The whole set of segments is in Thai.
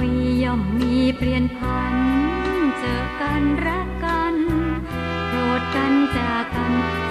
วีย่อมมีเปลี่ยนพัน เจอกันรักกัน โกรธกันจากกัน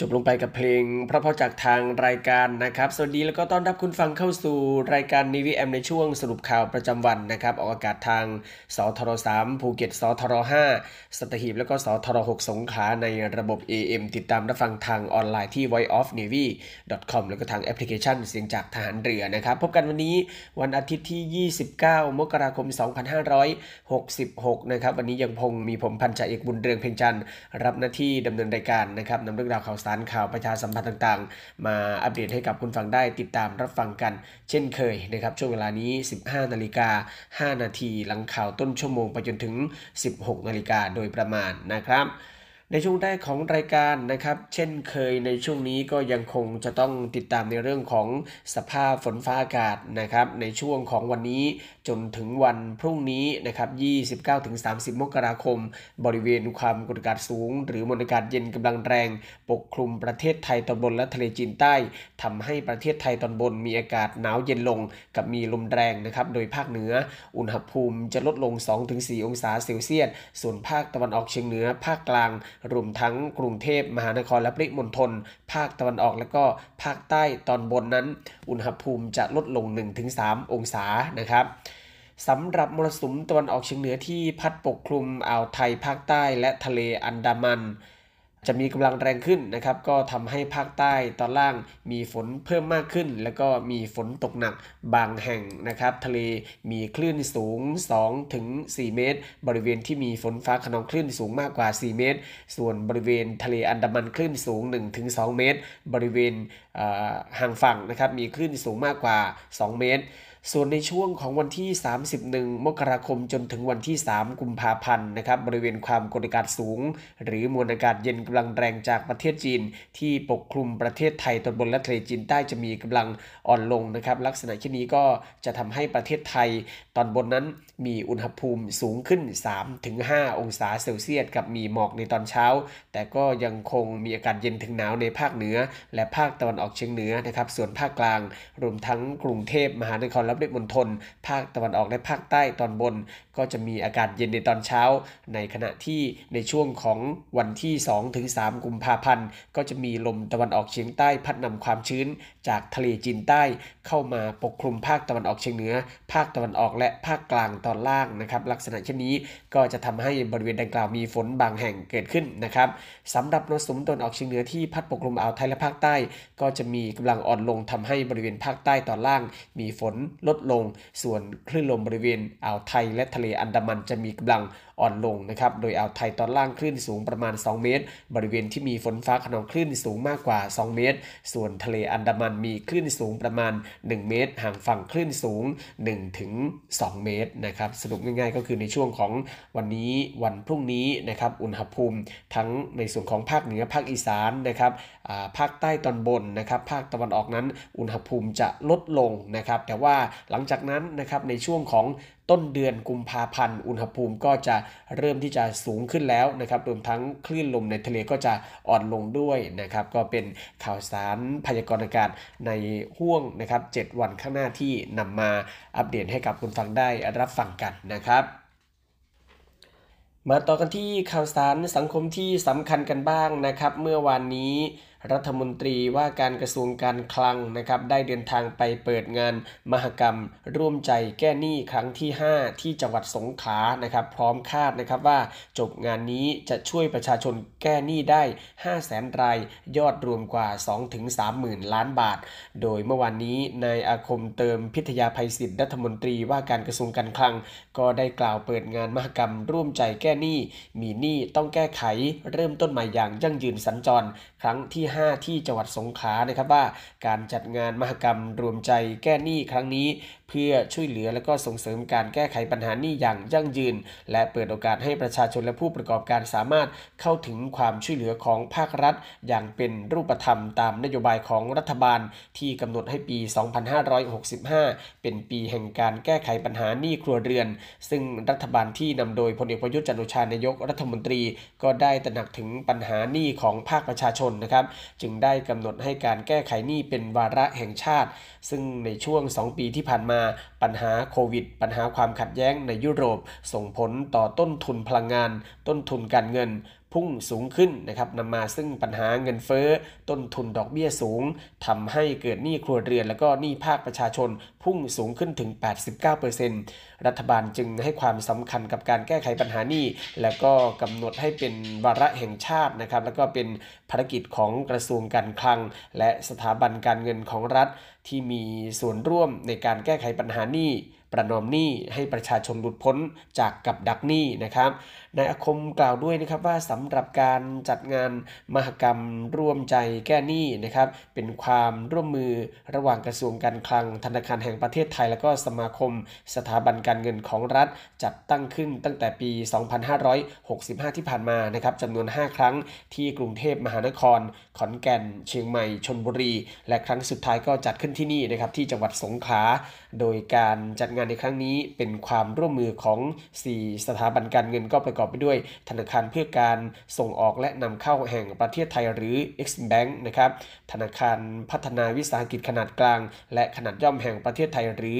จบลงไปกับเพลงเพราะๆจากทางรายการนะครับ สวัสดีแล้วก็ต้อนรับคุณผู้ฟังเข้าสู่รายการ Navy AM ในช่วงสรุปข่าวประจำวันนะครับ ออกอากาศทางสทร3ภูเก็ตสทร5สัตหีบแล้วก็สทร6สงขลาในระบบ AM ติดตามรับฟังทางออนไลน์ที่ voiceofnavy.com แล้วก็ทางแอปพลิเคชันเสียงจากทหารเรือนะครับ พบกันวันนี้วันอาทิตย์ที่ 29 มกราคม 2566 นะครับ วันนี้ยังคงมีผมพันจ่าเอกบุญเรืองเพ่งจันทร์รับหน้าที่ดำเนินรายการนะครับนำเรื่องราวข่าวสารารข่าวประชาสัมพันธ์ต่างๆ มาอัปเดตให้กับคุณฟังได้ติดตามรับฟังกัน เช่นเคยนะครับช่วงเวลานี้ 15 นาฬิกา 5 นาทีหลังข่าวต้นชั่วโมงไปจนถึง 16 นาฬิกาโดยประมาณนะครับ ในช่วงแรกของรายการนะครับ เช่นเคยในช่วงนี้ก็ยังคงจะต้องติดตามในเรื่องของสภาพฝนฟ้าอากาศนะครับ ในช่วงของวันนี้จนถึงวันพรุ่งนี้นะครับ 29-30 มกราคม บริเวณความกดอากาศสูง หรือมวลอากาศเย็นกำลังแรง ปกคลุมประเทศไทยตอนบนและทะเลจีนใต้ทำให้ประเทศไทยตอนบนมีอากาศหนาวเย็นลง กับมีลมแรงนะครับ โดยภาคเหนือ อุณหภูมิจะลดลง 2-4 องศาเซลเซียส ส่วนภาคตะวันออกเฉียงเหนือ ภาคกลางรวมทั้งกรุงเทพมหานครและปริมณฑลภาคตะวันออกและก็ภาคใต้ตอนบนนั้น อุณหภูมิจะลดลง 1-3 องศานะครับสำหรับมรสุมตะวันออกเฉียงเหนือที่พัดปกคลุมอ่าวไทยภาคใต้และทะเลอันดามัน จะมีกำลังแรงขึ้นนะครับ ก็ทำให้ภาคใต้ตอนล่างมีฝนเพิ่มมากขึ้น แล้วก็มีฝนตกหนักบางแห่งนะครับ ทะเลมีคลื่นสูง 2 ถึง 4 เมตร บริเวณที่มีฝนฟ้าขนองคลื่นสูงมากกว่า 4 เมตร ส่วนบริเวณทะเลอันดามันคลื่นสูง 1-2 เมตร บริเวณห่างฝั่งนะครับมีคลื่นสูงมากกว่า 2 เมตร ส่วนในช่วงของวันที่ 31 มกราคมจนถึงวันที่ 3 กุมภาพันธ์นะครับบริเวณความกดอากาศสูง หรือมวลอากาศเย็นกำลังแรงจากประเทศจีน ที่ปกคลุมประเทศไทยตอนบนและทะเลจีนใต้จะมีกำลังอ่อนลงนะครับ ลักษณะเช่นนี้ก็จะทำให้ประเทศไทย ตอนบนนั้นมีอุณหภูมิสูงขึ้น 3-5 องศาเซลเซียสกับมีหมอกในตอนเช้า แต่ก็ยังคงมีอากาศเย็นถึงหนาวในภาคเหนือ และภาคตะวันออกเฉียงเหนือนะครับส่วนภาคกลาง รวมทั้งกรุงเทพมหานครและปริมณฑลภาคตะวันออกและภาคใต้ตอนบน ก็จะมีอากาศเย็นในตอนเช้า ในขณะที่ในช่วงของวันที่2ถึง3กุมภาพันธ์ ก็จะมีลมตะวันออกเฉียงใต้พัดนำความชื้น จากทะเลจีนใต้เข้ามาปกคลุมภาคตะวันออกเฉียงเหนือ ภาคตะวันออกและภาคกลางตอนล่างนะครับลักษณะเช่นนี้ก็จะทำให้บริเวณดังกล่าวมีฝนบางแห่งเกิดขึ้นนะครับสำหรับมรสุมตะวันออกเฉียงเหนือที่พัดปกคลุมอ่าวไทยและภาคใต้ ก็จะมีกำลังอ่อนลงทำให้บริเวณภาคใต้ตอนล่าง มีฝนลดลง ส่วนคลื่นลมบริเวณอ่าวไทยและทะเลอันดามันจะมีกำลัง อ่อนลงนะครับ โดยอ่าวไทยตอนล่างคลื่นสูงประมาณ 2 เมตร บริเวณที่มีฝนฟ้าขนองคลื่นสูงมากกว่า 2 เมตร ส่วนทะเลอันดามันมีคลื่นสูงประมาณ 1 เมตร ห่างฝั่งคลื่นสูง1ถึง2เมตรนะครับสรุปง่ายๆก็คือในช่วงของวันนี้วันพรุ่งนี้นะครับอุณหภูมิทั้งในส่วนของภาคเหนือภาคอีสานนะครับภาคใต้ตอนบนนะครับภาคตะวันออกนั้น อุณหภูมิจะลดลงนะครับแต่ว่าหลังจากนั้นนะครับในช่วงของต้นเดือนกุมภาพันธ์ อุณหภูมิก็จะเริ่มที่จะสูงขึ้นแล้วนะครับรวมทั้งคลื่นลมในทะเลก็จะอ่อนลงด้วยนะครับ ก็เป็นข่าวสารพยากรณ์อากาศในห่วงนะครับ 7 วันข้างหน้าที่นำมาอัปเดตให้กับคุณฟังได้รับฟังกันนะครับมาต่อกันที่ข่าวสารสังคมที่สำคัญกันบ้างนะครับ เมื่อวานนี้ รัฐมนตรีว่าการกระทรวงการคลังนะครับได้เดินทางไปเปิดงานมหกรรม ร่วมใจแก้หนี้ครั้งที่ 5 ที่จังหวัดสงขลานะครับ พร้อมคาดนะครับว่าจบงานนี้จะช่วยประชาชนแก้หนี้ได้ 5 0 0แสนราย ยอดรวมกว่า 2-3หมื่นล้านบาท โดยเมื่อวานนี้นายอาคมเติมพิทยาภัยศิษย์รัฐมนตรีว่าการกระทรวงการคลัง ก็ได้กล่าวเปิดงานมหกรรม ร่วมใจแก้หนี้มีหนี้ต้องแก้ไข เริ่มต้นใหม่อย่างยั่งยืนสัญจร ครั้งที่5 ที่จังหวัดสงขลานะครับว่าการจัดงานมหกรรมรวมใจแก้หนี้ครั้งนี้ เพื่อช่วยเหลือและก็ส่งเสริมการแก้ไขปัญหานี้อย่างยั่งยืน และเปิดโอกาสให้ประชาชนและผู้ประกอบการสามารถเข้าถึงความช่วยเหลือของภาครัฐ อย่างเป็นรูปธรรมตามนโยบายของรัฐบาล ที่กำหนดให้ปี 2565 เป็นปีแห่งการแก้ไขปัญหาหนี้ครัวเรือน ซึ่งรัฐบาลที่นำโดยพลเอกประยุทธ์จันโอชานายกรัฐมนตรี ก็ได้ตระหนักถึงปัญหาหนี้ของภาคประชาชนนะครับ จึงได้กำหนดให้การแก้ไขหนี้เป็นวาระแห่งชาติ ซึ่งในช่วง 2 ปีที่ผ่านมาปัญหาโควิด ปัญหาความขัดแย้งในยุโรป ส่งผลต่อต้นทุนพลังงาน ต้นทุนการเงิน พุ่งสูงขึ้นนะครับนำมาซึ่งปัญหาเงินเฟ้อ ต้นทุนดอกเบี้ยสูงทำให้เกิดหนี้ครัวเรือน และก็หนี้ภาคประชาชน พุ่งสูงขึ้นถึง 89%รัฐบาลจึงให้ความสำคัญกับการแก้ไขปัญหานี้ และก็กำหนดให้เป็นวาระแห่งชาตินะครับ แล้วก็เป็นภารกิจของกระทรวงการคลัง และสถาบันการเงินของรัฐที่มีส่วนร่วมในการแก้ไขปัญหานี้ ประนอมหนี้ให้ประชาชนหลุดพ้นจากกับดักหนี้นะครับนายอาคมกล่าวด้วยนะครับว่าสำหรับการจัดงานมหกรรมร่วมใจแก้หนี้นะครับ เป็นความร่วมมือระหว่างกระทรวงการคลังธนาคารแห่งประเทศไทย และก็สมาคมสถาบันการเงินของรัฐ จัดตั้งขึ้นตั้งแต่ปี 2565 ที่ผ่านมานะครับจำนวน 5 ครั้งที่กรุงเทพมหานคร ขอนแก่น เชียงใหม่ชนบุรี และครั้งสุดท้ายก็จัดขึ้นที่นี่นะครับที่จังหวัดสงขลา โดยการจัดงานในครั้งนี้เป็นความร่วมมือของ 4 สถาบันการเงินก็ประกอบไปด้วย ธนาคารเพื่อการส่งออกและนำเข้าแห่งประเทศไทยหรือ Exim Bank นะครับธนาคารพัฒนาวิสาหกิจขนาดกลาง และขนาดย่อมแห่งประเทศไทยหรือ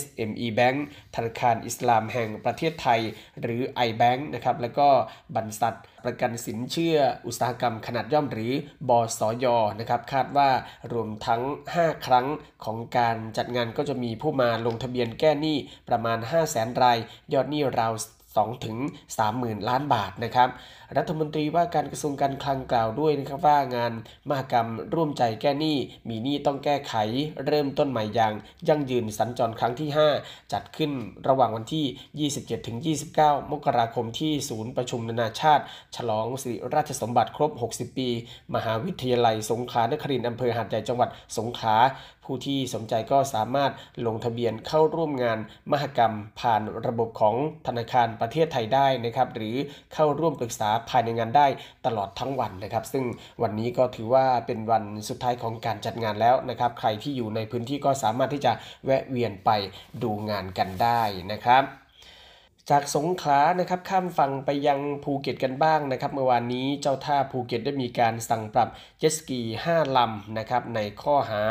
SME Bank ธนาคารอิสลามแห่งประเทศไทย หรือ iBank นะครับแล้วก็บรรษัท ประกันสินเชื่ออุตสาหกรรมขนาดย่อมหรือบอสยอนะครับคาดว่ารวมทั้ง 5 ครั้งของการจัดงานก็จะมีผู้มาลงทะเบียนแก้หนี้ประมาณ 5 0 0แสนราย ยอดหนี้ราว2ถึง30,000 ล้านบาทนะครับ รัฐมนตรีว่าการกระทรวงการคลังกล่าวด้วยนะครับว่างานมหกรรมร่วมใจแก้หนี้มีหนี้ต้องแก้ไข เริ่มต้นใหม่อย่างยั่งยืนสัญจรครั้งที่ 5 จัดขึ้นระหว่างวันที่ 27-29 มกราคมที่ศูนย์ประชุมนานาชาติ ฉลองสิริราชสมบัติครบ 60 ปี มหาวิทยาลัยสงขลานครินทร์อำเภอหาดใหญ่จังหวัดสงขลาผู้ที่สนใจก็สามารถลงทะเบียนเข้าร่วมงานมหกรรมผ่านระบบของธนาคารประเทศไทยได้นะครับหรือเข้าร่วมปรึกษาภายในงานได้ตลอดทั้งวันนะครับ ซึ่งวันนี้ก็ถือว่าเป็นวันสุดท้ายของการจัดงานแล้วนะครับ ใครที่อยู่ในพื้นที่ก็สามารถที่จะแวะเวียนไปดูงานกันได้นะครับจากสงขลานะครับข้ามฝั่งไปยังภูเก็ตกันบ้างนะครับ เมื่อวานนี้เจ้าท่าภูเก็ตได้มีการสั่งปรับเจ็ตสกี5ลำนะครับในข้อหา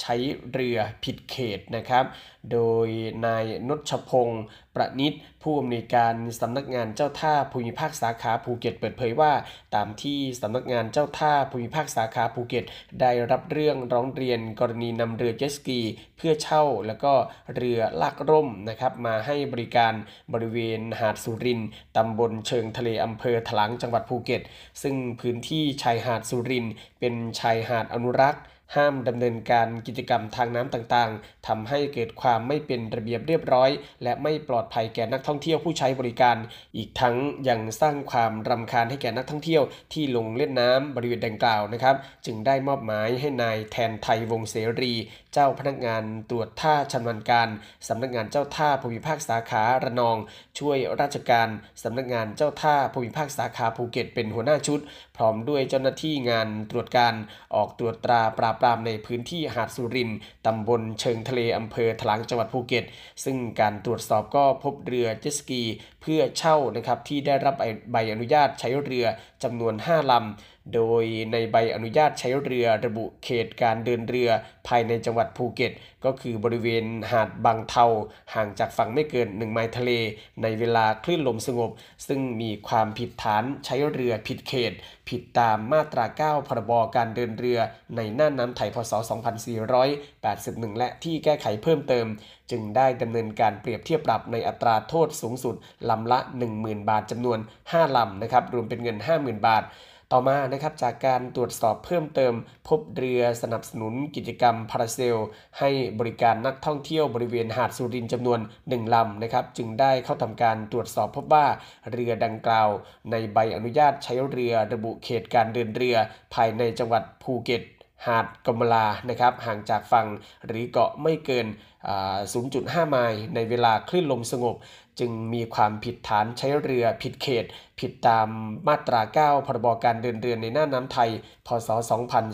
ใช้เรือผิดเขตนะครับ โดยนายนชพงศ์ ประนิษผู้อำนวยการสำนักงานเจ้าท่าภูมิภาคสาขาภูเก็ตเปิดเผยว่า ตามที่สำนักงานเจ้าท่าภูมิภาคสาขาภูเก็ต ได้รับเรื่องร้องเรียนกรณีนำเรือเจ็ตสกี เพื่อเช่าแล้วก็เรือลากร่มนะครับมาให้บริการบริเวณหาดสุรินตำบลเชิงทะเลอำเภอถลางจังหวัดภูเก็ต ซึ่งพื้นที่ชายหาดสุรินเป็นชายหาดอนุรักษ์ ห้ามดำเนินการกิจกรรมทางน้ำต่างๆทำให้เกิดความไม่เป็นระเบียบเรียบร้อย และไม่ปลอดภัยแก่นักท่องเที่ยวผู้ใช้บริการ อีกทั้งยังสร้างความรำคาญให้แก่นักท่องเที่ยวที่ลงเล่นน้ำบริเวณดังกล่าวนะครับ จึงได้มอบหมายให้นายแทนไทยวงเสรีเจ้าพนักงานตรวจท่าชำนาญการสำนักงานเจ้าท่าภูมิภาคสาขาระนอง ช่วยราชการสำนักงานเจ้าท่าภูมิภาคสาขาภูเก็ตเป็นหัวหน้าชุด พร้อมด้วยเจ้าหน้าที่งานตรวจการออกตรวจตราปราบปรามในพื้นที่หาดสุรินตำบลเชิงทะเลอำเภอถลางจังหวัดภูเก็ต ซึ่งการตรวจสอบก็พบเรือเจ็ตสกี เพื่อเช่านะครับที่ได้รับใบอนุญาตใช้เรือจำนวน 5ลำ โดยในใบอนุญาตใช้เรือระบุเขตการเดินเรือภายในจังหวัดภูเก็ต ก็คือบริเวณหาดบางเทา ห่างจากฝั่งไม่เกิน 1 ไมล์ทะเล ในเวลาคลื่นลมสงบ ซึ่งมีความผิดฐานใช้เรือผิดเขต ผิดตามมาตรา 9 พรบการเดินเรือในน่านน้ำไทยพศ 2481 และที่แก้ไขเพิ่มเติม จึงได้ดำเนินการเปรียบเทียบปรับในอัตราโทษสูงสุดลำละ 10,000 บาทจำนวน 5 ลำนะครับรวมเป็นเงิน 50,000 บาท ต่อมานะครับจากการตรวจสอบเพิ่มเติม พบเรือสนับสนุนกิจกรรมพาราเซล ให้บริการนักท่องเที่ยวบริเวณหาดสุรินจำนวน 1 ลำนะครับจึงได้เข้าทำการตรวจสอบพบว่าเรือดังกล่าว ในใบอนุญาตใช้เรือระบุเขตการเดินเรือ ภายในจังหวัดภูเก็ตหาดกมลา นะครับ ห่างจากฝั่งหรือเกาะไม่เกิน 0.5 ไมล์ ในเวลาคลื่นลมสงบ จึงมีความผิดฐานใช้เรือผิดเขต ผิดตามมาตรา 9 พรบการเดินเรือในหน้าน้ำไทย พศ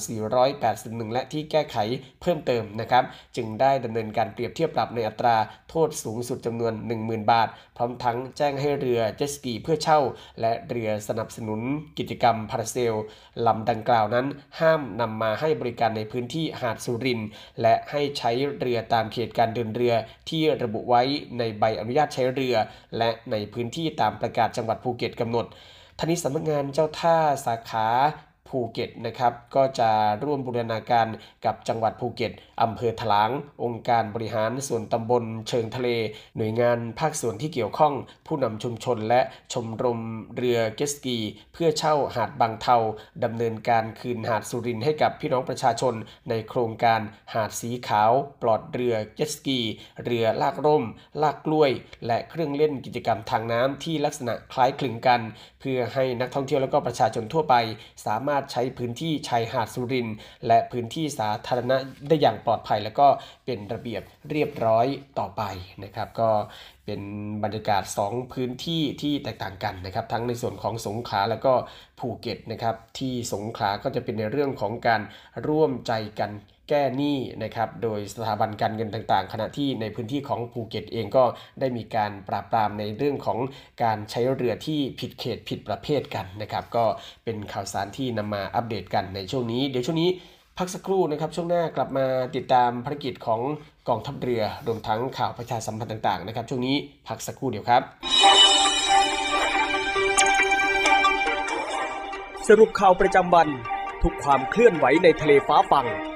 2481 และที่แก้ไขเพิ่มเติมนะครับ จึงได้ดำเนินการเปรียบเทียบปรับในอัตราโทษสูงสุดจำนวน 10,000 บาท พร้อมทั้งแจ้งให้เรือเจสกีเพื่อเช่า และเรือสนับสนุนกิจกรรมพาราเซลลำดังกล่าวนั้น ห้ามนำมาให้บริการในพื้นที่หาดสุรินและให้ใช้เรือตามเขตการเดินเรือที่ระบุไว้ในใบอนุญาตใช้เรือ และในพื้นที่ตามประกาศจังหวัดภูเก็ตกำหนด ทั้งนี้สำนักงานเจ้าท่าสาขา ภูเก็ตนะครับ ก็จะร่วมบูรณาการกับจังหวัดภูเก็ตอำเภอถลาง องค์การบริหารส่วนตำบลเชิงทะเล หน่วยงานภาคส่วนที่เกี่ยวข้อง ผู้นำชุมชนและชมรมเรือเกสกี เพื่อเช่าหาดบางเทาดำเนินการคืนหาดสุรินให้กับพี่น้องประชาชน ในโครงการหาดสีขาว ปลอดเรือเจสกี เรือลากร่ม ลากกล้วย และเครื่องเล่นกิจกรรมทางน้ำที่ลักษณะคล้ายคลึงกัน เพื่อให้นักท่องเที่ยวและก็ประชาชนทั่วไป สามารถใช้พื้นที่ชายหาดสุรินและพื้นที่สาธารณะได้อย่างปลอดภัย แล้วก็เป็นระเบียบเรียบร้อยต่อไปนะครับ ก็เป็นบรรยากาศ 2 พื้นที่ที่แตกต่างกันนะครับ ทั้งในส่วนของสงขลาแล้วก็ภูเก็ตนะครับ ที่สงขลาก็จะเป็นในเรื่องของการร่วมใจกัน แก้หนี้นะครับโดยสถาบันการเงินต่างๆ ขณะที่ในพื้นที่ของภูเก็ตเองก็ได้มีการปราบปรามในเรื่องของการใช้เรือที่ผิดเขตผิดประเภทกันนะครับก็เป็นข่าวสารที่นำมาอัปเดตกันในช่วงนี้ เดี๋ยวช่วงนี้พักสักครู่นะครับ ช่วงหน้ากลับมาติดตามภารกิจของกองทัพเรือรวมทั้งข่าวประชาสัมพันธ์ต่างๆนะครับ ช่วงนี้พักสักครู่เดียวครับ สรุปข่าวประจำวัน ทุกความเคลื่อนไหวในทะเลฟ้าฟัง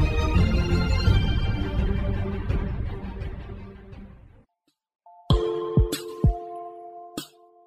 4584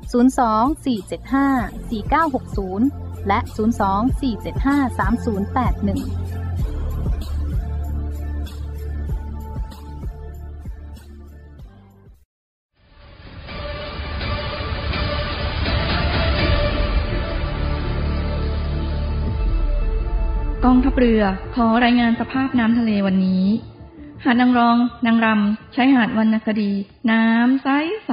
02-475-4960 และ 02-475-3081กองทัพเรือขอรายงานสภาพน้ำทะเลวันนี้ หาดนางรอง นางรำใช้หาดวรรณคดี น้ำใสใส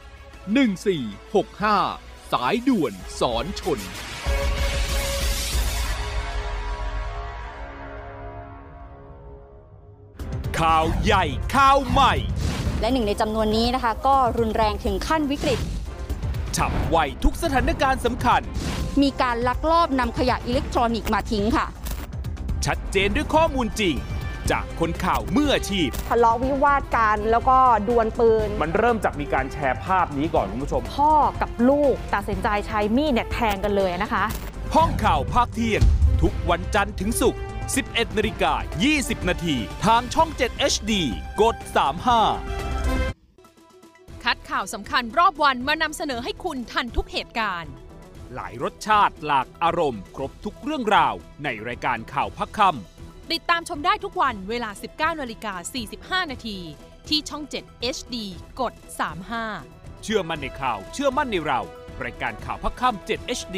1465 สายด่วนสอนชน ข่าวใหญ่ข่าวใหม่ และหนึ่งในจำนวนนี้นะคะ ก็รุนแรงถึงขั้นวิกฤต ฉับไวทุกสถานการณ์สำคัญ มีการลักลอบนำขยะอิเล็กทรอนิกส์มาทิ้งค่ะ ชัดเจนด้วยข้อมูลจริง จากคนข่าวมืออาชีพ ทะเลาะวิวาทกันแล้วก็ดวลปืน มันเริ่มจากมีการแชร์ภาพนี้ก่อนคุณผู้ชม พ่อกับลูกตัดสินใจใช้มีดเนี่ยแทงกันเลยนะคะ ห้องข่าวภาคเที่ยง ทุกวันจันทร์ถึงศุกร์ 11นาฬิกา20 นาทีทางช่อง 7 HD กด 35 คัดข่าวสำคัญรอบวันมานำเสนอให้คุณทันทุกเหตุการณ์ หลายรสชาติหลากอารมณ์ ครบทุกเรื่องราว ในรายการข่าวพักคำ ติดตามชมได้ทุกวันเวลา 19นาฬิกา45 นาทีที่ช่อง 7 HD กด 35 เชื่อมั่นในข่าว เชื่อมั่นในเรา รายการข่าวพักค่ำ7 HD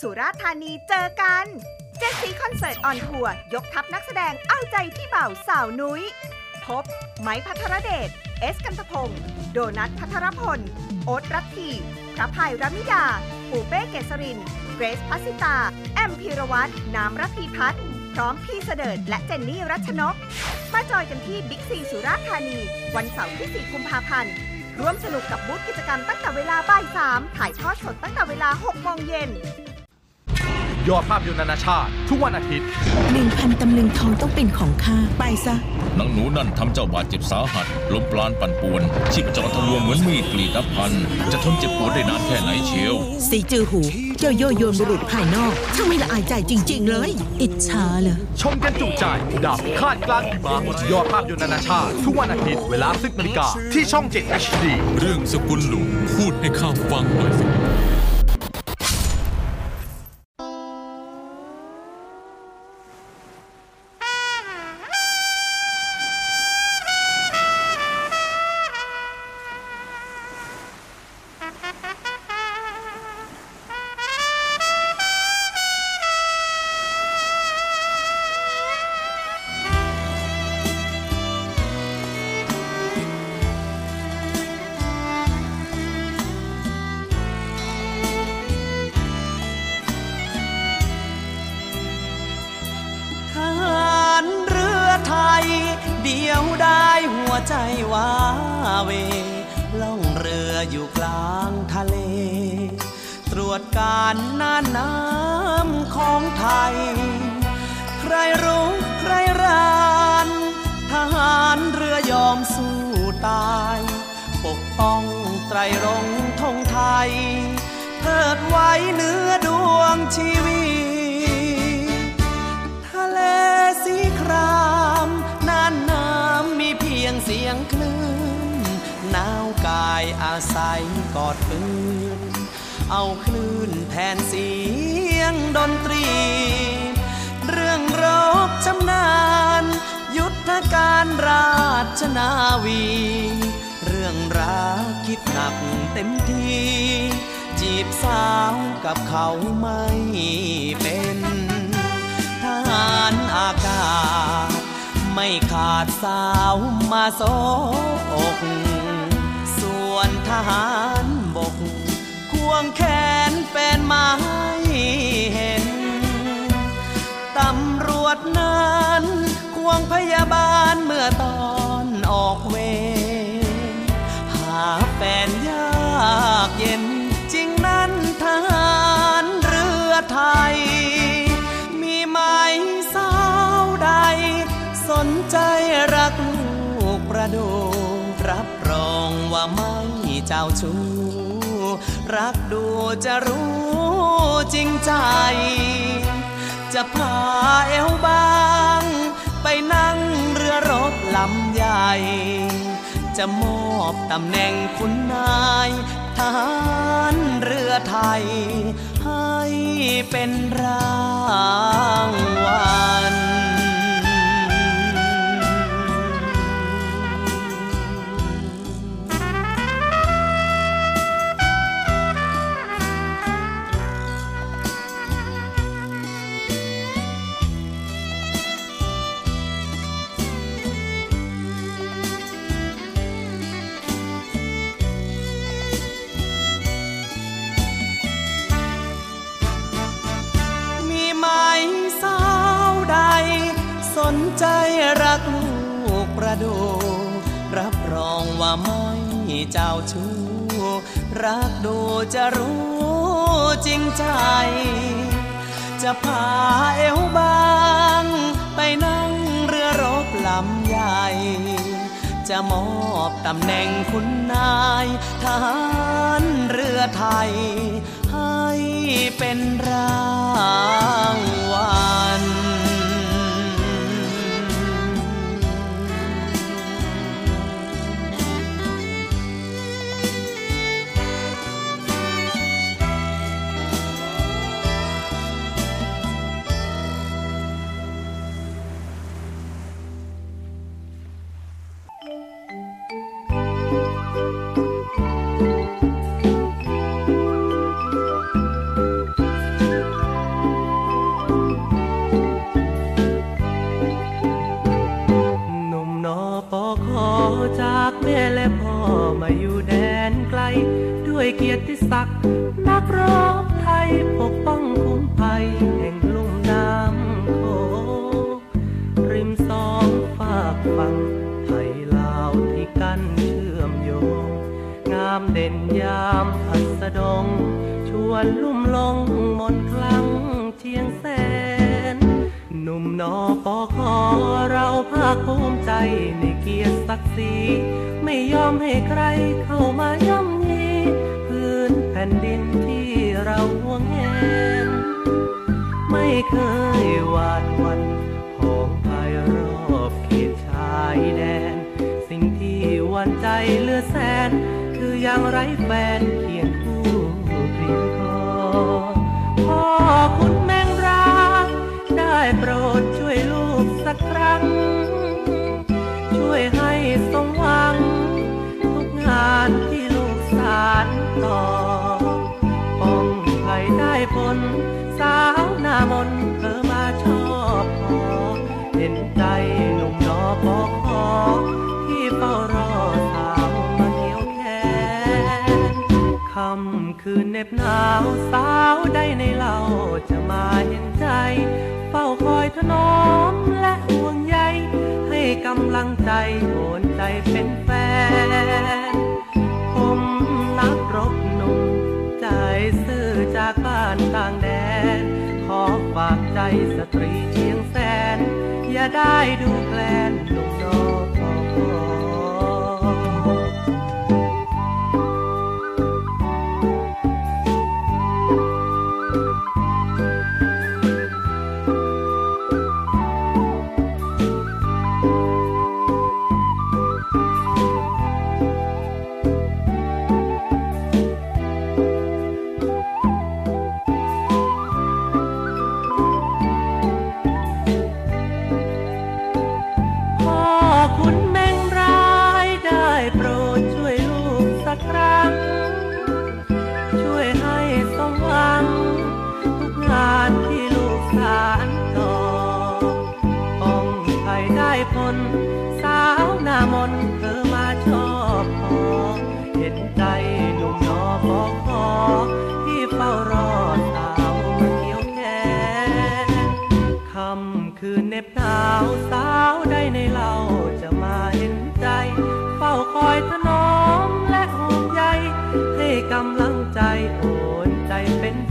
สุราษฎร์ธานีเจอกันเจ็ดสีคอนเสิร์ต on tour ยกทัพนักแสดงเอาใจพี่บ่าวสาวนุ้ย พบ ไมค์ภัทรเดช เอสกันตพงศ์โดนัทภัทรพล โอ๊ตรัตทีพระภัยรัมิดา ปูเป้เกษริน เกรซพัสิตา แอมพีรวัตรน้ำระพีพัฒน์พร้อมพี่เสดิร์ดและเจนนี่รัชนก มาจอยกันที่บิ๊กซีสุราษฎร์ธานี วันเสาร์ที่ 4 กุมภาพันธ์ร่วมสนุกกับบูธกิจกรรมตั้งแต่เวลาบ่าย3ถ่ายทอดสดตั้งแต่เวลา6โมงเย็น ยอดภาพยนตร์นานาชาติ ทุกวันอาทิตย์ หนึ่งพันตำลึงทองต้องเป็นของข้า ไปซะ นางหนูนั่นทำเจ้าบาดเจ็บสาหัสล้มปราณปั่นป่วนชีพจรทะลวงเหมือนมีดกรีดนับพัน จะทนเจ็บปวดได้นานแค่ไหนเชียว สีจือหู เจ้าโยโยนบุรุษภายนอกช่างไม่ละอายใจจริง ๆ เลย อิจฉาเหรอ ชมกันจุใจดาบคาดกลางหิมะยอดภาพยนตร์นานาชาติ ทุกวันอาทิตย์เวลา10นาฬิกาที่ช่อง 7 HD เรื่องสกุลหลุงพูดให้ข้าฟังหน่อยสิ จการน่านน้ำของไทย ใครรู้ใครรานทหารเรือยอมสู้ตาย ปกป้องไตรรงค์ธงไทยเทิดไว้เนื้อดวงชีวิต ทะเลสีครามน่านน้ำมีเพียงเสียงคลื่นหนาวกายอาศัยกอดปืนเอาคลื่น นเสียงดนตรี เรื่องรบชำนาญ ยุทธการราชนาวี เรื่องรักคิดหนักเต็มทีจีบสาวกับเขาไม่เป็นทหารอากาศ ไม่ขาดสาวมาโซอก ส่วนทหาร วงแขนแฟนมาให้เห็น ตำรวจนั้นควงพยาบาลเมื่อตอนออกเวรหาแฟนยากเย็น จริงนั้นทหารเรือไทย มีไหมสาวใด สนใจรักลูกประดูรับรองว่าไม่เจ้าชู้ รักดูจะรู้จริงใจ จะพาเอวบาง ไปนั่งเรือรบลำใหญ่ จะมอบตำแหน่งคุณนายทหารเรือไทย ให้เป็นรางวัล เจ้าชู้รักดูจะรู้จริงใจ จะพาเอวบางไปนั่งเรือรบลำใหญ่ จะมอบตำแหน่งคุณนายทหารเรือไทย ให้เป็นรางวัล ผล สาวหน้ามนเธอมาชอบพอเห็นใจหนุ่มนอปอขอที่เฝ้ารอสาวมาเกี่ยวแขนคำคืนเน็บหนาวสาวได้ในเล่าจะมาเห็นใจ เฝ้าคอยถนอมและห่วงใยให้กำลังใจโอนใจเป็นแฟนผมนักรบ สตรีเชียงแสน อย่าได้ดูแคลน อยถนอมและห่วงใยให้กำลังใจโอนใจเป็นแฟน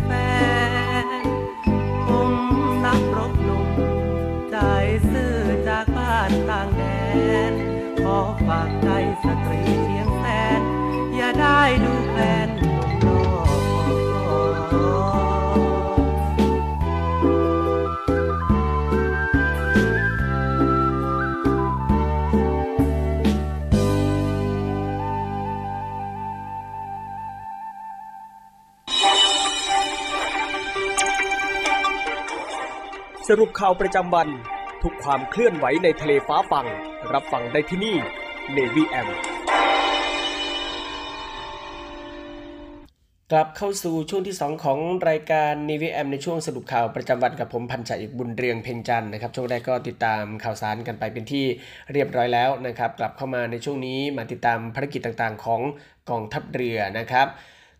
สรุปข่าวประจำวัน ทุกความเคลื่อนไหวในทะเลฟ้าฟังรับฟังได้ที่นี่ Navy M กลับเข้าสู่ช่วงที่ 2 ของรายการ n ีวีแอมในช่วงสรุปข่าวประจำวันกับผมพันจ่าเอกบุญเรืองเพ็งจันนะครับ ช่วงแรกก็ติดตามข่าวสารกันไปเป็นที่เรียบร้อยแล้วนะครับ กลับเข้ามาในช่วงนี้มาติดตามภารกิจต่างๆ ของกองทัพเรือนะครับ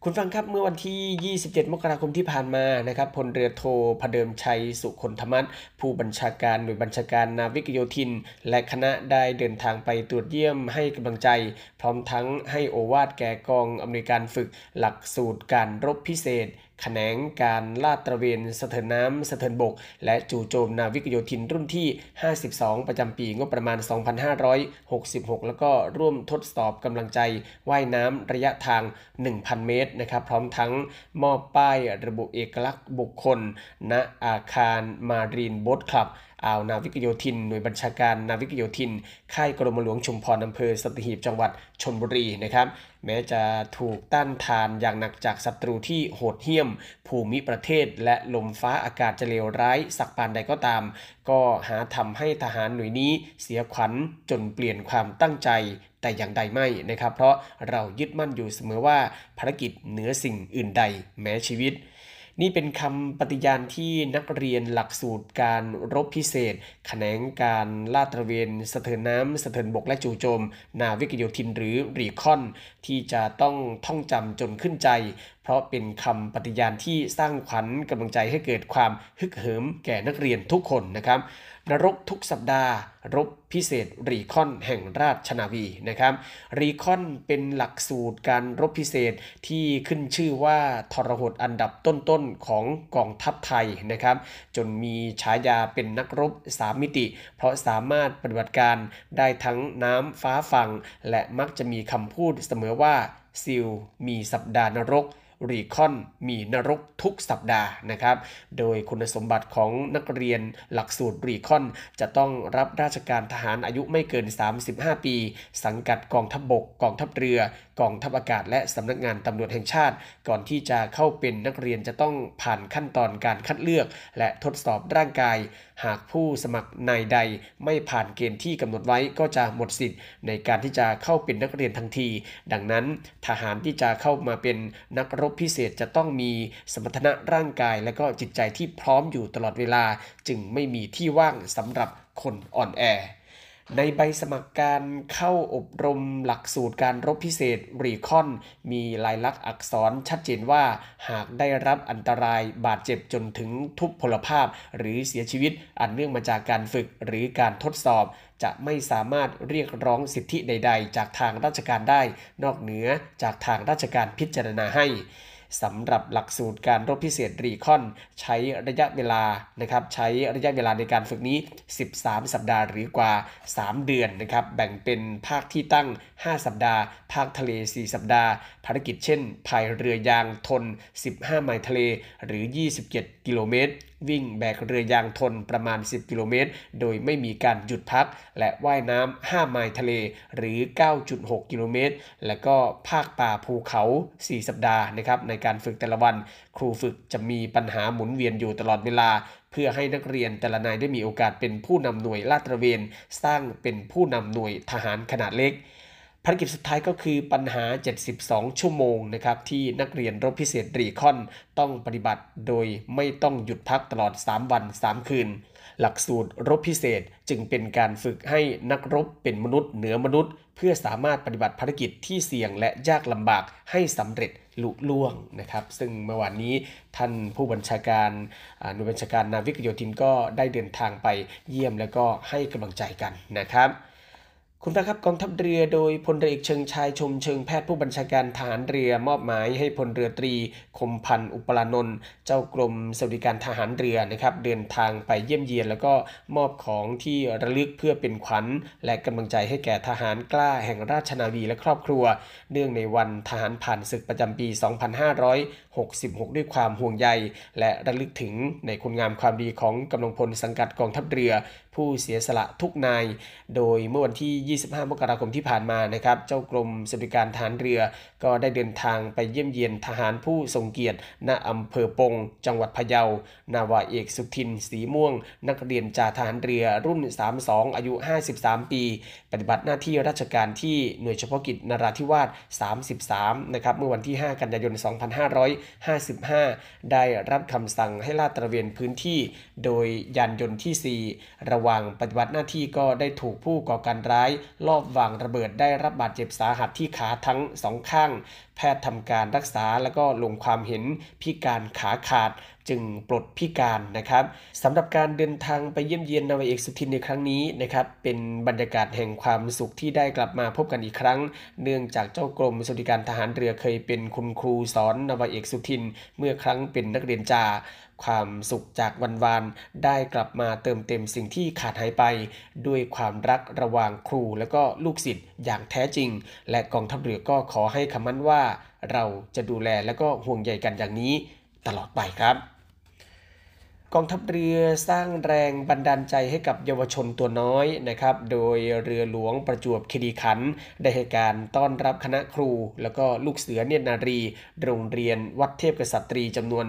คุณฟังครับเมื่อวันที่ 27 มกราคมที่ผ่านมานะครับพลเรือโทพเดิมชัยสุคนธรรมัตผู้บัญชาการหน่วยบัญชาการนาวิกโยธิน และคณะได้เดินทางไปตรวจเยี่ยมให้กำลังใจ พร้อมทั้งให้โอวาดแก่กองอำนวยการฝึกหลักสูตรการรบพิเศษ ขนงการลาดตระเวนสะเทินน้ำสะเทินบก และจู่โจมนาวิกโยธินรุ่นที่ 52 ประจำปีงบประมาณ 2566 แล้วก็ร่วมทดสอบกำลังใจว่ายน้ำระยะทาง 1,000 เมตรนะครับ พร้อมทั้งมอบป้ายระบุเอกลักษณ์บุคคล ณอาคารมารีนโบ๊ทคลับ อ่าวนาวิกโยธิน หน่วยบัญชาการนาวิกโยธิน ค่ายกรมหลวงชุมพรอำเภอสัตหีบจังหวัดชนบุรีนะครับ แม้จะถูกต้านทานอย่างหนักจากศัตรูที่โหดเหี้ยม ภูมิประเทศ และลมฟ้าอากาศจะเลวร้ายสักปานใดก็ตาม ก็หาทำให้ทหารหน่วยนี้เสียขวัญจนเปลี่ยนความตั้งใจแต่อย่างใดไม่นะครับ เพราะเรายึดมั่นอยู่เสมอว่าภารกิจเหนือสิ่งอื่นใดแม้ชีวิต นี่เป็นคำปฏิญาณที่นักเรียนหลักสูตรการรบพิเศษ แขนงการลาดตระเวนสะเทินน้ำสะเทินบกและจู่โจม นาวิกโยธินหรือรีคอน ที่จะต้องท่องจำจนขึ้นใจ เพราะเป็นคำปฏิญาณที่สร้างขวัญกำลังใจให้เกิดความฮึกเหิมแก่นักเรียนทุกคนนะครับ นรกทุกสัปดาห์ รบพิเศษ RECON แห่งราชนาวีนะครับ RECON เป็นหลักสูตรการรบพิเศษที่ขึ้นชื่อว่าทรหดอันดับต้นๆของกองทัพไทยนะครับ จนมีฉายาเป็นนักรบสามมิติ เพราะสามารถปฏิบัติการได้ทั้งน้ำฟ้าฝั่งและมักจะมีคำพูดเสมอว่า SEAL มีสัปดาห์นรก รีคอนมีนรกทุกสัปดาห์นะครับ โดยคุณสมบัติของนักเรียนหลักสูตรรีคอน จะต้องรับราชการทหารอายุไม่เกิน 35 ปี สังกัดกองทัพบบก กองทัพเรือ กองทัพอากาศ และสำนักงานตำรวจแห่งชาติ ก่อนที่จะเข้าเป็นนักเรียนจะต้องผ่านขั้นตอนการคัดเลือก และทดสอบร่างกาย หากผู้สมัครนายใดไม่ผ่านเกณฑ์ที่กำหนดไว้ก็จะหมดสิทธิ์ ในการที่จะเข้าเป็นนักเรียนทันที ดังนั้น ทหารที่จะเข้ามาเป็นนักรบพิเศษจะต้องมีสมรรถนะร่างกาย และก็จิตใจที่พร้อมอยู่ตลอดเวลา จึงไม่มีที่ว่างสำหรับคนอ่อนแอ ในใบสมัครการเข้าอบรมหลักสูตรการรบพิเศษรีคอน มีลายลักษณ์อักษรชัดเจนว่า หากได้รับอันตรายบาดเจ็บจนถึงทุพพลภาพ หรือเสียชีวิตอันเนื่องมาจากการฝึกหรือการทดสอบ จะไม่สามารถเรียกร้องสิทธิใด ๆ จากทางราชการได้ นอกเหนือจากทางราชการพิจารณาให้ สำหรับหลักสูตรการรบพิเศษรีคอน ใช้ระยะเวลานะครับใช้ระยะเวลาในการฝึกนี้ 13 สัปดาห์หรือกว่า 3 เดือนนะครับแบ่งเป็นภาคที่ตั้ง5 สัปดาห์ ภาคทะเล 4 สัปดาห์ ภารกิจเช่นพายเรือยางทน 15 ไมล์ทะเล หรือ 27 กิโลเมตร วิ่งแบกเรือยางทนประมาณ 10 กิโลเมตร โดยไม่มีการหยุดพัก และว่ายน้ำ 5 ไมล์ทะเล หรือ 9.6 กิโลเมตร และก็ภาคป่าภูเขา 4 สัปดาห์นะครับในการฝึกแต่ละวัน ครูฝึกจะมีปัญหาหมุนเวียนอยู่ตลอดเวลาเพื่อให้นักเรียนแต่ละนายได้มีโอกาสเป็นผู้นำหน่วยลาดตระเวน สร้างเป็นผู้นำหน่วยทหารขนาดเล็ก ภารกิจสุดท้ายก็คือปัญหา 72 ชั่วโมงนะครับที่นักเรียนรบพิเศษรีคอนต้องปฏิบัติโดยไม่ต้องหยุดพักตลอด 3 วัน 3 คืน หลักสูตรรบพิเศษจึงเป็นการฝึกให้นักรบเป็นมนุษย์เหนือมนุษย์ เพื่อสามารถปฏิบัติภารกิจที่เสี่ยงและยากลำบากให้สำเร็จลุล่วงนะครับ ซึ่งเมื่อวานนี้ท่านผู้บัญชาการหน่วยบัญชาการนาวิกโยธินก็ได้เดินทางไปเยี่ยมแล้วก็ให้กำลังใจกันนะครับ คุณตาครับกองทัพเรือโดยพลเรือเอกเชิงชายชมเชิงแพทย์ผู้บัญชาการทหารเรือมอบหมายให้พลเรือตรี คมพันธ์อุปรานนท์เจ้ากรมสวัสดิการทหารเรือนะครับเดินทางไปเยี่ยมเยียน แล้วก็มอบของที่ระลึกเพื่อเป็นขวัญ และกำลังใจให้แก่ทหารกล้าแห่งราชนาวีและครอบครัว เนื่องในวันทหารผ่านศึกประจำปี 2500 2566 ด้วยความห่วงใย และระลึกถึงในคุณงามความดีของกำลังพลสังกัดกองทัพเรือ ผู้เสียสละทุกนาย โดยเมื่อวันที่ 25 มกราคมที่ผ่านมานะครับเจ้ากรมสวัสดิการทหารเรือ ก็ได้เดินทางไปเยี่ยมเยียนทหารผู้ทรงเกียรติณอำเภอปง จังหวัดพะเยา นาวาเอกสุทิน สีม่วง นักเรียนจ่าทหารเรือรุ่น 32 อายุ 53 ปี ปฏิบัติหน้าที่ราชการที่หน่วยเฉพาะกิจนราธิวาส 33 นะครับ เมื่อวันที่ 5 กันยายน2555 ได้รับคำสั่งให้ลาดตระเวนพื้นที่ โดยยานยนต์ที่ 4 ระหว่างปฏิบัติหน้าที่ก็ได้ถูกผู้ก่อการร้ายลอบวางระเบิดได้รับบาดเจ็บสาหัสที่ขาทั้งสองข้าง แพทย์ทำการรักษาแล้วก็ลงความเห็นพิการขาขาด จึงปลดพิการนะครับสำหรับการเดินทางไปเยี่ยมเยียนนาวเอกสุทินในครั้งนี้นะครับเป็นบรรยากาศแห่งความสุขที่ได้กลับมาพบกันอีกครั้ง เนื่องจากเจ้ากรมสวัสดิการทหารเรือเคยเป็นคุณครูสอนนาวเอกสุทิน เมื่อครั้งเป็นนักเรียนจาความสุขจากวันวานได้กลับมาเติมเต็มสิ่งที่ขาดหายไป ด้วยความรักระหว่างครูและก็ลูกศิษย์อย่างแท้จริง และกองทัพเรือก็ขอให้คำมั่นว่า เราจะดูแลและก็ห่วงใยกันอย่างนี้ตลอดไปครับ กองทัพเรือสร้างแรงบันดาลใจให้กับเยาวชนตัวน้อยนะครับ โดยเรือหลวงประจวบคีรีขันธ์ได้ให้การต้อนรับคณะครู แล้วก็ลูกเสือเนตรนารี โรงเรียนวัดเทพกษัตรีจำนวน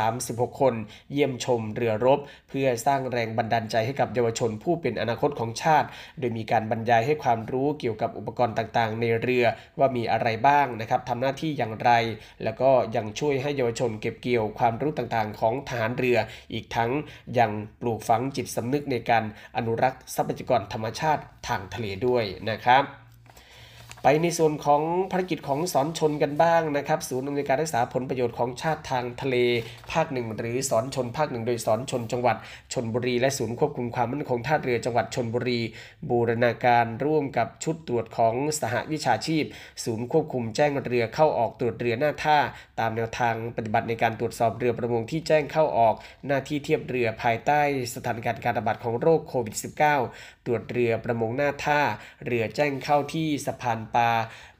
136 คน เยี่ยมชมเรือรบ เพื่อสร้างแรงบันดาลใจให้กับเยาวชนผู้เป็นอนาคตของชาติ โดยมีการบรรยายให้ความรู้เกี่ยวกับอุปกรณ์ต่างๆ ในเรือว่ามีอะไรบ้างนะครับทำหน้าที่อย่างไร แล้วก็ยังช่วยให้เยาวชนเก็บเกี่ยวความรู้ต่างๆ ของทหารเรืออีกทั้งยังปลูกฝังจิตสำนึกในการอนุรักษ์ทรัพยากรธรรมชาติทางทะเลด้วยนะครับ ไปในส่วนของภารกิจของสอนชนกันบ้างนะครับ ศูนย์อำนวยการรักษาผลประโยชน์ของชาติทางทะเล ภาคหนึ่งหรือสอนชนภาคหนึ่งโดยสอนชนจังหวัดชนบุรี และศูนย์ควบคุมความมั่นคงท่าเรือจังหวัดชนบุรี บูรณาการร่วมกับชุดตรวจของสหวิชาชีพ ศูนย์ควบคุมแจ้งเรือเข้าออกตรวจเรือหน้าท่า ตามแนวทางปฏิบัติในการตรวจสอบเรือประมงที่แจ้งเข้าออก หน้าที่เทียบเรือภายใต้สถานการณ์การระบาดของโรคโควิด -19 ตรวจเรือประมงหน้าท่า เรือแจ้งเข้าที่สะพานปลา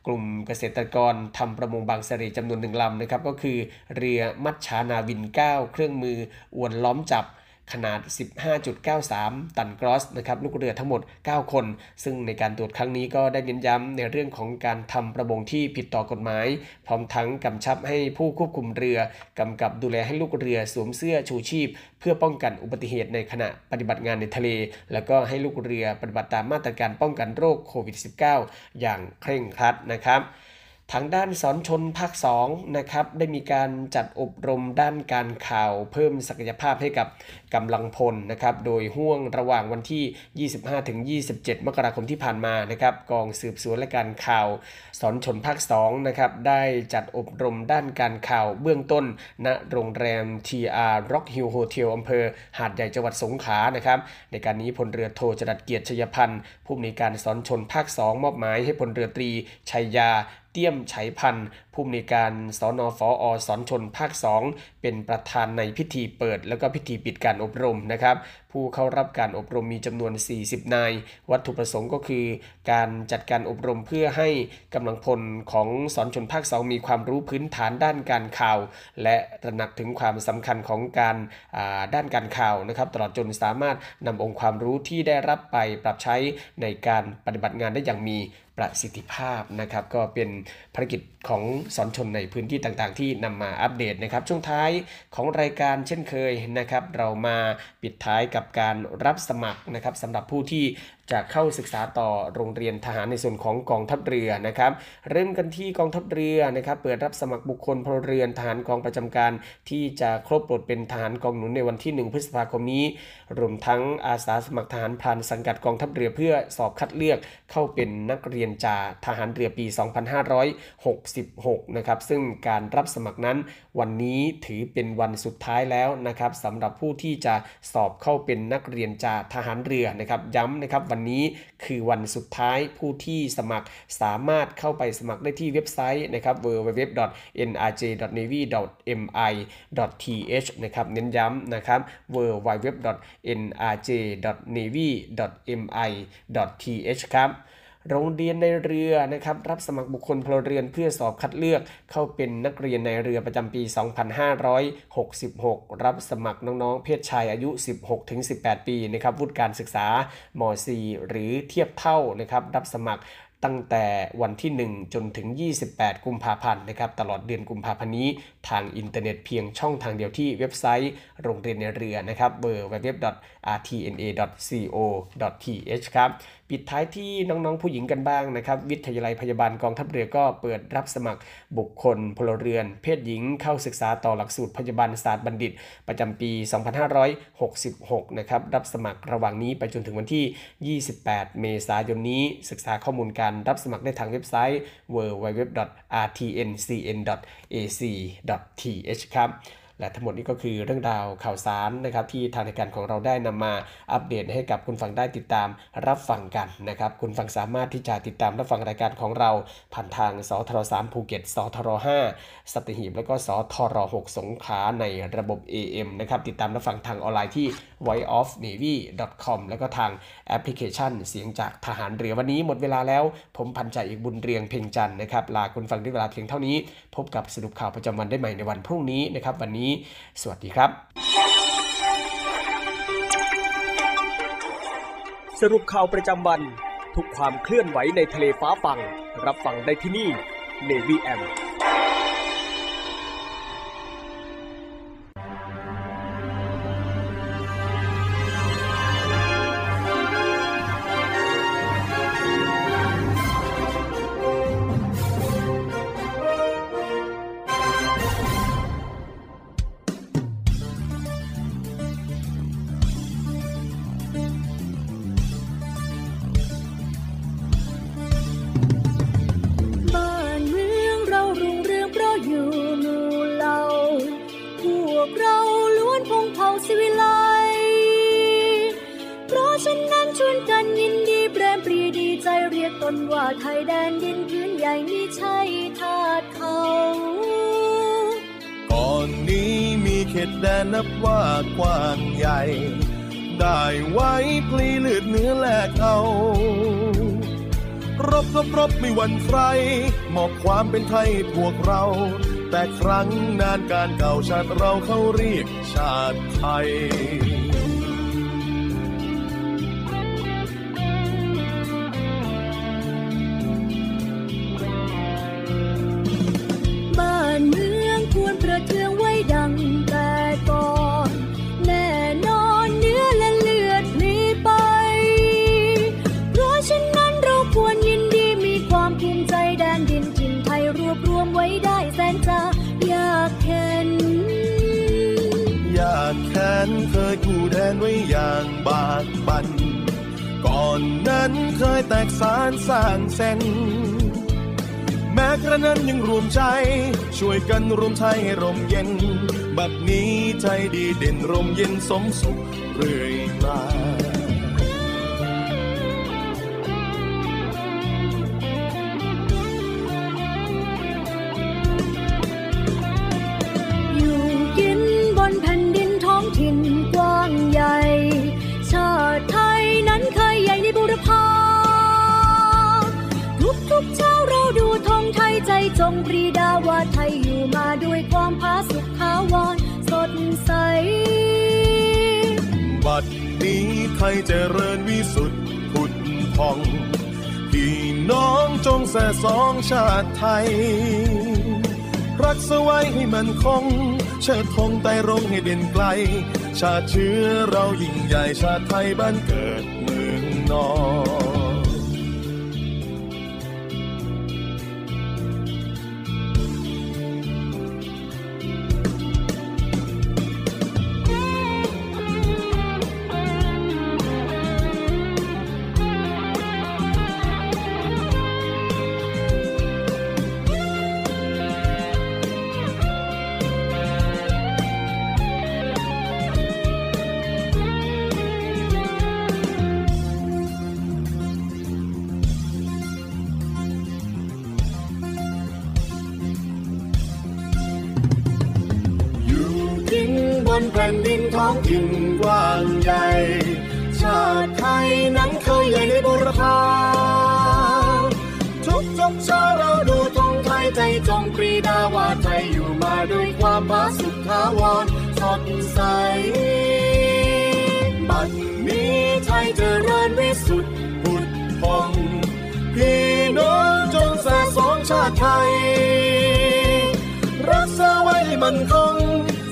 กลุ่มเกษตรกรทำประมงบางเสร่จำนวนหนึ่งลำนะครับ ก็คือเรือมัชชานาวิน 9 เครื่องมืออวนล้อมจับ ขนาด 15.93 ตันกรอสนะครับลูกเรือทั้งหมด 9 คน ซึ่งในการตรวจครั้งนี้ก็ได้เน้นย้ำในเรื่องของการทำประมงที่ผิดต่อกฎหมาย พร้อมทั้งกำชับให้ผู้ควบคุมเรือกำกับดูแลให้ลูกเรือสวมเสื้อชูชีพ เพื่อป้องกันอุบัติเหตุในขณะปฏิบัติงานในทะเล แล้วก็ให้ลูกเรือปฏิบัติตามมาตรการป้องกันโรคโควิด -19 อย่างเคร่งครัดนะครับ ทางด้านสอนชนภาค2นะครับได้มีการจัดอบรมด้านการข่าวเพิ่มศักยภาพให้กับกำลังพลนะครับโดยห่วงระหว่างวันที่ 25-27 มกราคมที่ผ่านมานะครับกองสืบสวนและการข่าวสอนชนภาค2นะครับได้จัดอบรมด้านการข่าวเบื้องต้นณโรงแรม TR Rock Hill Hotel อำเภอหาดใหญ่จังหวัดสงขลานะครับในการนี้พลเรือโทจรัดเกียรติชยพันธ์ผู้มีการสอนชนภาค 2 มอบหมายให้พลเรือตรีชัยยา เตี้ยมไฉพันธ์ผู้มีการสอนอฟอสอนชนภาค 2 เป็นประธานในพิธีเปิด แล้วก็พิธีปิดการอบรมนะครับ ผู้เข้ารับการอบรมมีจำนวน 40 นาย วัตถุประสงค์ก็คือ การจัดการอบรมเพื่อให้กำลังพลของสอนชนภาค 2 มีความรู้พื้นฐานด้านการข่าว และตระหนักถึงความสำคัญของการด้านการข่าวนะครับ ตลอดจนสามารถนำองค์ความรู้ที่ได้รับไปปรับใช้ในการปฏิบัติงานได้อย่างมีประสิทธิภาพนะครับ ก็เป็นภารกิจของสอนชนในพื้นที่ต่างๆ ที่นำมาอัปเดตนะครับ ช่วงท้ายของรายการเช่นเคยนะครับ เรามาปิดท้ายกับการรับสมัครนะครับสำหรับผู้ที่ จะเข้าศึกษาต่อโรงเรียนทหารในส่วนของกองทัพเรือนะครับเริ่มกันที่กองทัพเรือนะครับเปิดรับสมัครบุคคลพลเรือนทหารกองประจำการ ที่จะครบปลดเป็นทหารกองหนุนในวันที่ 1 พฤษภาคมนี้ รวมทั้งอาสาสมัครทหารพรานสังกัดกองทัพเรือเพื่อสอบคัดเลือกเข้าเป็นนักเรียนจ่าทหารเรือปี 2566 นะครับซึ่งการรับสมัครนั้นวันนี้ถือเป็นวันสุดท้ายแล้วนะครับสำหรับผู้ที่จะสอบเข้าเป็นนักเรียนจ่าทหารเรือนะครับย้ำนะครับวันนี้คือวันสุดท้ายผู้ที่สมัครสามารถเข้าไปสมัครได้ที่เว็บไซต์นะครับ www.nrj.navy.mi.th นะครับเน้นย้ำนะครับ www.nrj.navy.mi.th ครับ โรงเรียนในเรือนะครับรับสมัครบุคคลพลเรือนเพื่อสอบคัดเลือกเข้าเป็นนักเรียนในเรือประจำปี 2566 รับสมัครน้องๆ เพศชายอายุ 16-18 ปีนะครับวุฒิการศึกษาม .4 หรือเทียบเท่านะครับรับสมัครตั้งแต่วันที่ 1 จนถึง 28 กุมภาพันธ์นะครับ ตลอดเดือนกุมภาพันธ์นี้ ทางอินเทอร์เน็ตเพียงช่องทางเดียวที่เว็บไซต์โรงเรียนนายเรือนะครับเบอร์ www.rtna.co.th ครับ ปิดท้ายที่น้องๆผู้หญิงกันบ้างนะครับ วิทยาลัยพยาบาลกองทัพเรือก็เปิดรับสมัครบุคคลพลเรือน เพศหญิงเข้าศึกษาต่อหลักสูตรพยาบาลศาสตร์บัณฑิต ประจำปี 2566 นะครับรับสมัครระหว่างนี้ไปจนถึงวันที่ 28 เมษายนนี้ศึกษาข้อมูลการการรับสมัครได้ทางเว็บไซต์ www.rtncn.ac.th ครับ และทั้งหมดนี้ก็คือเรื่องราวข่าวสารนะครับที่ทางรายการของเราได้นำมาอัปเดตให้กับคุณฟังได้ติดตามรับฟังกันนะครับคุณฟังสามารถที่จะติดตามรับฟังรายการของเราผ่านทางสทร3ภูเก็ตสทร5สัตหีบแล้วก็สทร6สงขลาในระบบ AM นะครับติดตามรับฟังทางออนไลน์ที่ voiceofnavy.com แล้วก็ทาง แอปพลิเคชัน เสียงจากทหารเรือวันนี้หมดเวลาแล้ว ผมพันจ่าเอกบุญเรียงเพ่งจันนะครับลาคุณฟังด้วยเวลาเพียงเท่านี้ พบกับสรุปข่าวประจำวันได้ใหม่ในวันพรุ่งนี้นะครับวันนี้ สวัสดีครับ สรุปข่าวประจำวัน ทุกความเคลื่อนไหวในทะเลฟ้าฟัง รับฟังได้ที่นี่ Navy M เป็นไทยพวกเรา แต่ครั้งนานการเก่าชาติเราเขาเรียกชาติไทย นั้นเคยกู้แดนไว้อย่างบากบันก่อนนั้นเคยแตกสารสร้างเส้นแม้กระนั้นยังรวมใจ ช่วยกันรวมไทยให้ร่มเย็น บัดนี้ใจดีเด่นร่มเย็นสมสุขเรื่อยมา กเช้าเราดูธงไทยใจจงปรีดาว่าไทยอยู่มาด้วยความผาสุกขาวรสดใส บัดนี้ไทยเจริญวิสุทธิ์ผุดพอง พี่น้องจงแส่สองชาติไทย รักษาไว้ให้มันคง เชิดธงไต่รงให้เด่นไกล ชาติเชื้อเรายิ่งใหญ่ชาติไทยบ้านเกิดเมืองนอน ผ่นดินท้องถิ่นกว้างใหญ่ ชาติไทยนั้นเคยใหญ่ในบุรพาทุกทุกเช้าเราดูธงไทยใจจงปรีดาว่าไทยอยู่มาด้วยความผาสุกขาวรสดใสบัดนี้ไทยเจริญวิสุทธิ์ผุดพองพี่น้องจงสะสองชาติไทย รักษาไว้มันคง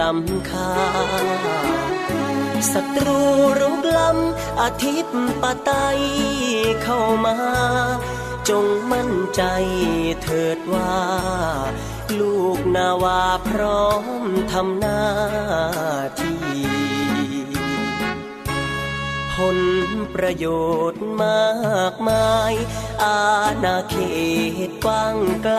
ล้ำค่าศัตรูรุกล้ำอาทิตย์ปะไตเข้ามา จงมั่นใจเถิดว่า ลูกนาวาพร้อมทำหน้าที่ผลประโยชน์มากมาย อาณาเขตกว้างไกล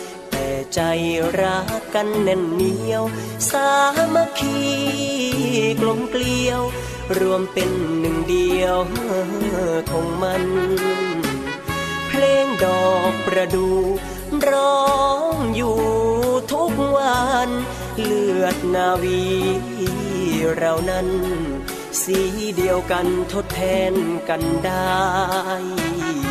ใจรักกันแน่นเหนียว สามัคคีกลมเกลียว รวมเป็นหนึ่งเดียวของมัน เพลงดอกประดู่ร้องอยู่ทุกวันเลือดนาวีเรานั้น สีเดียวกันทดแทนกันได้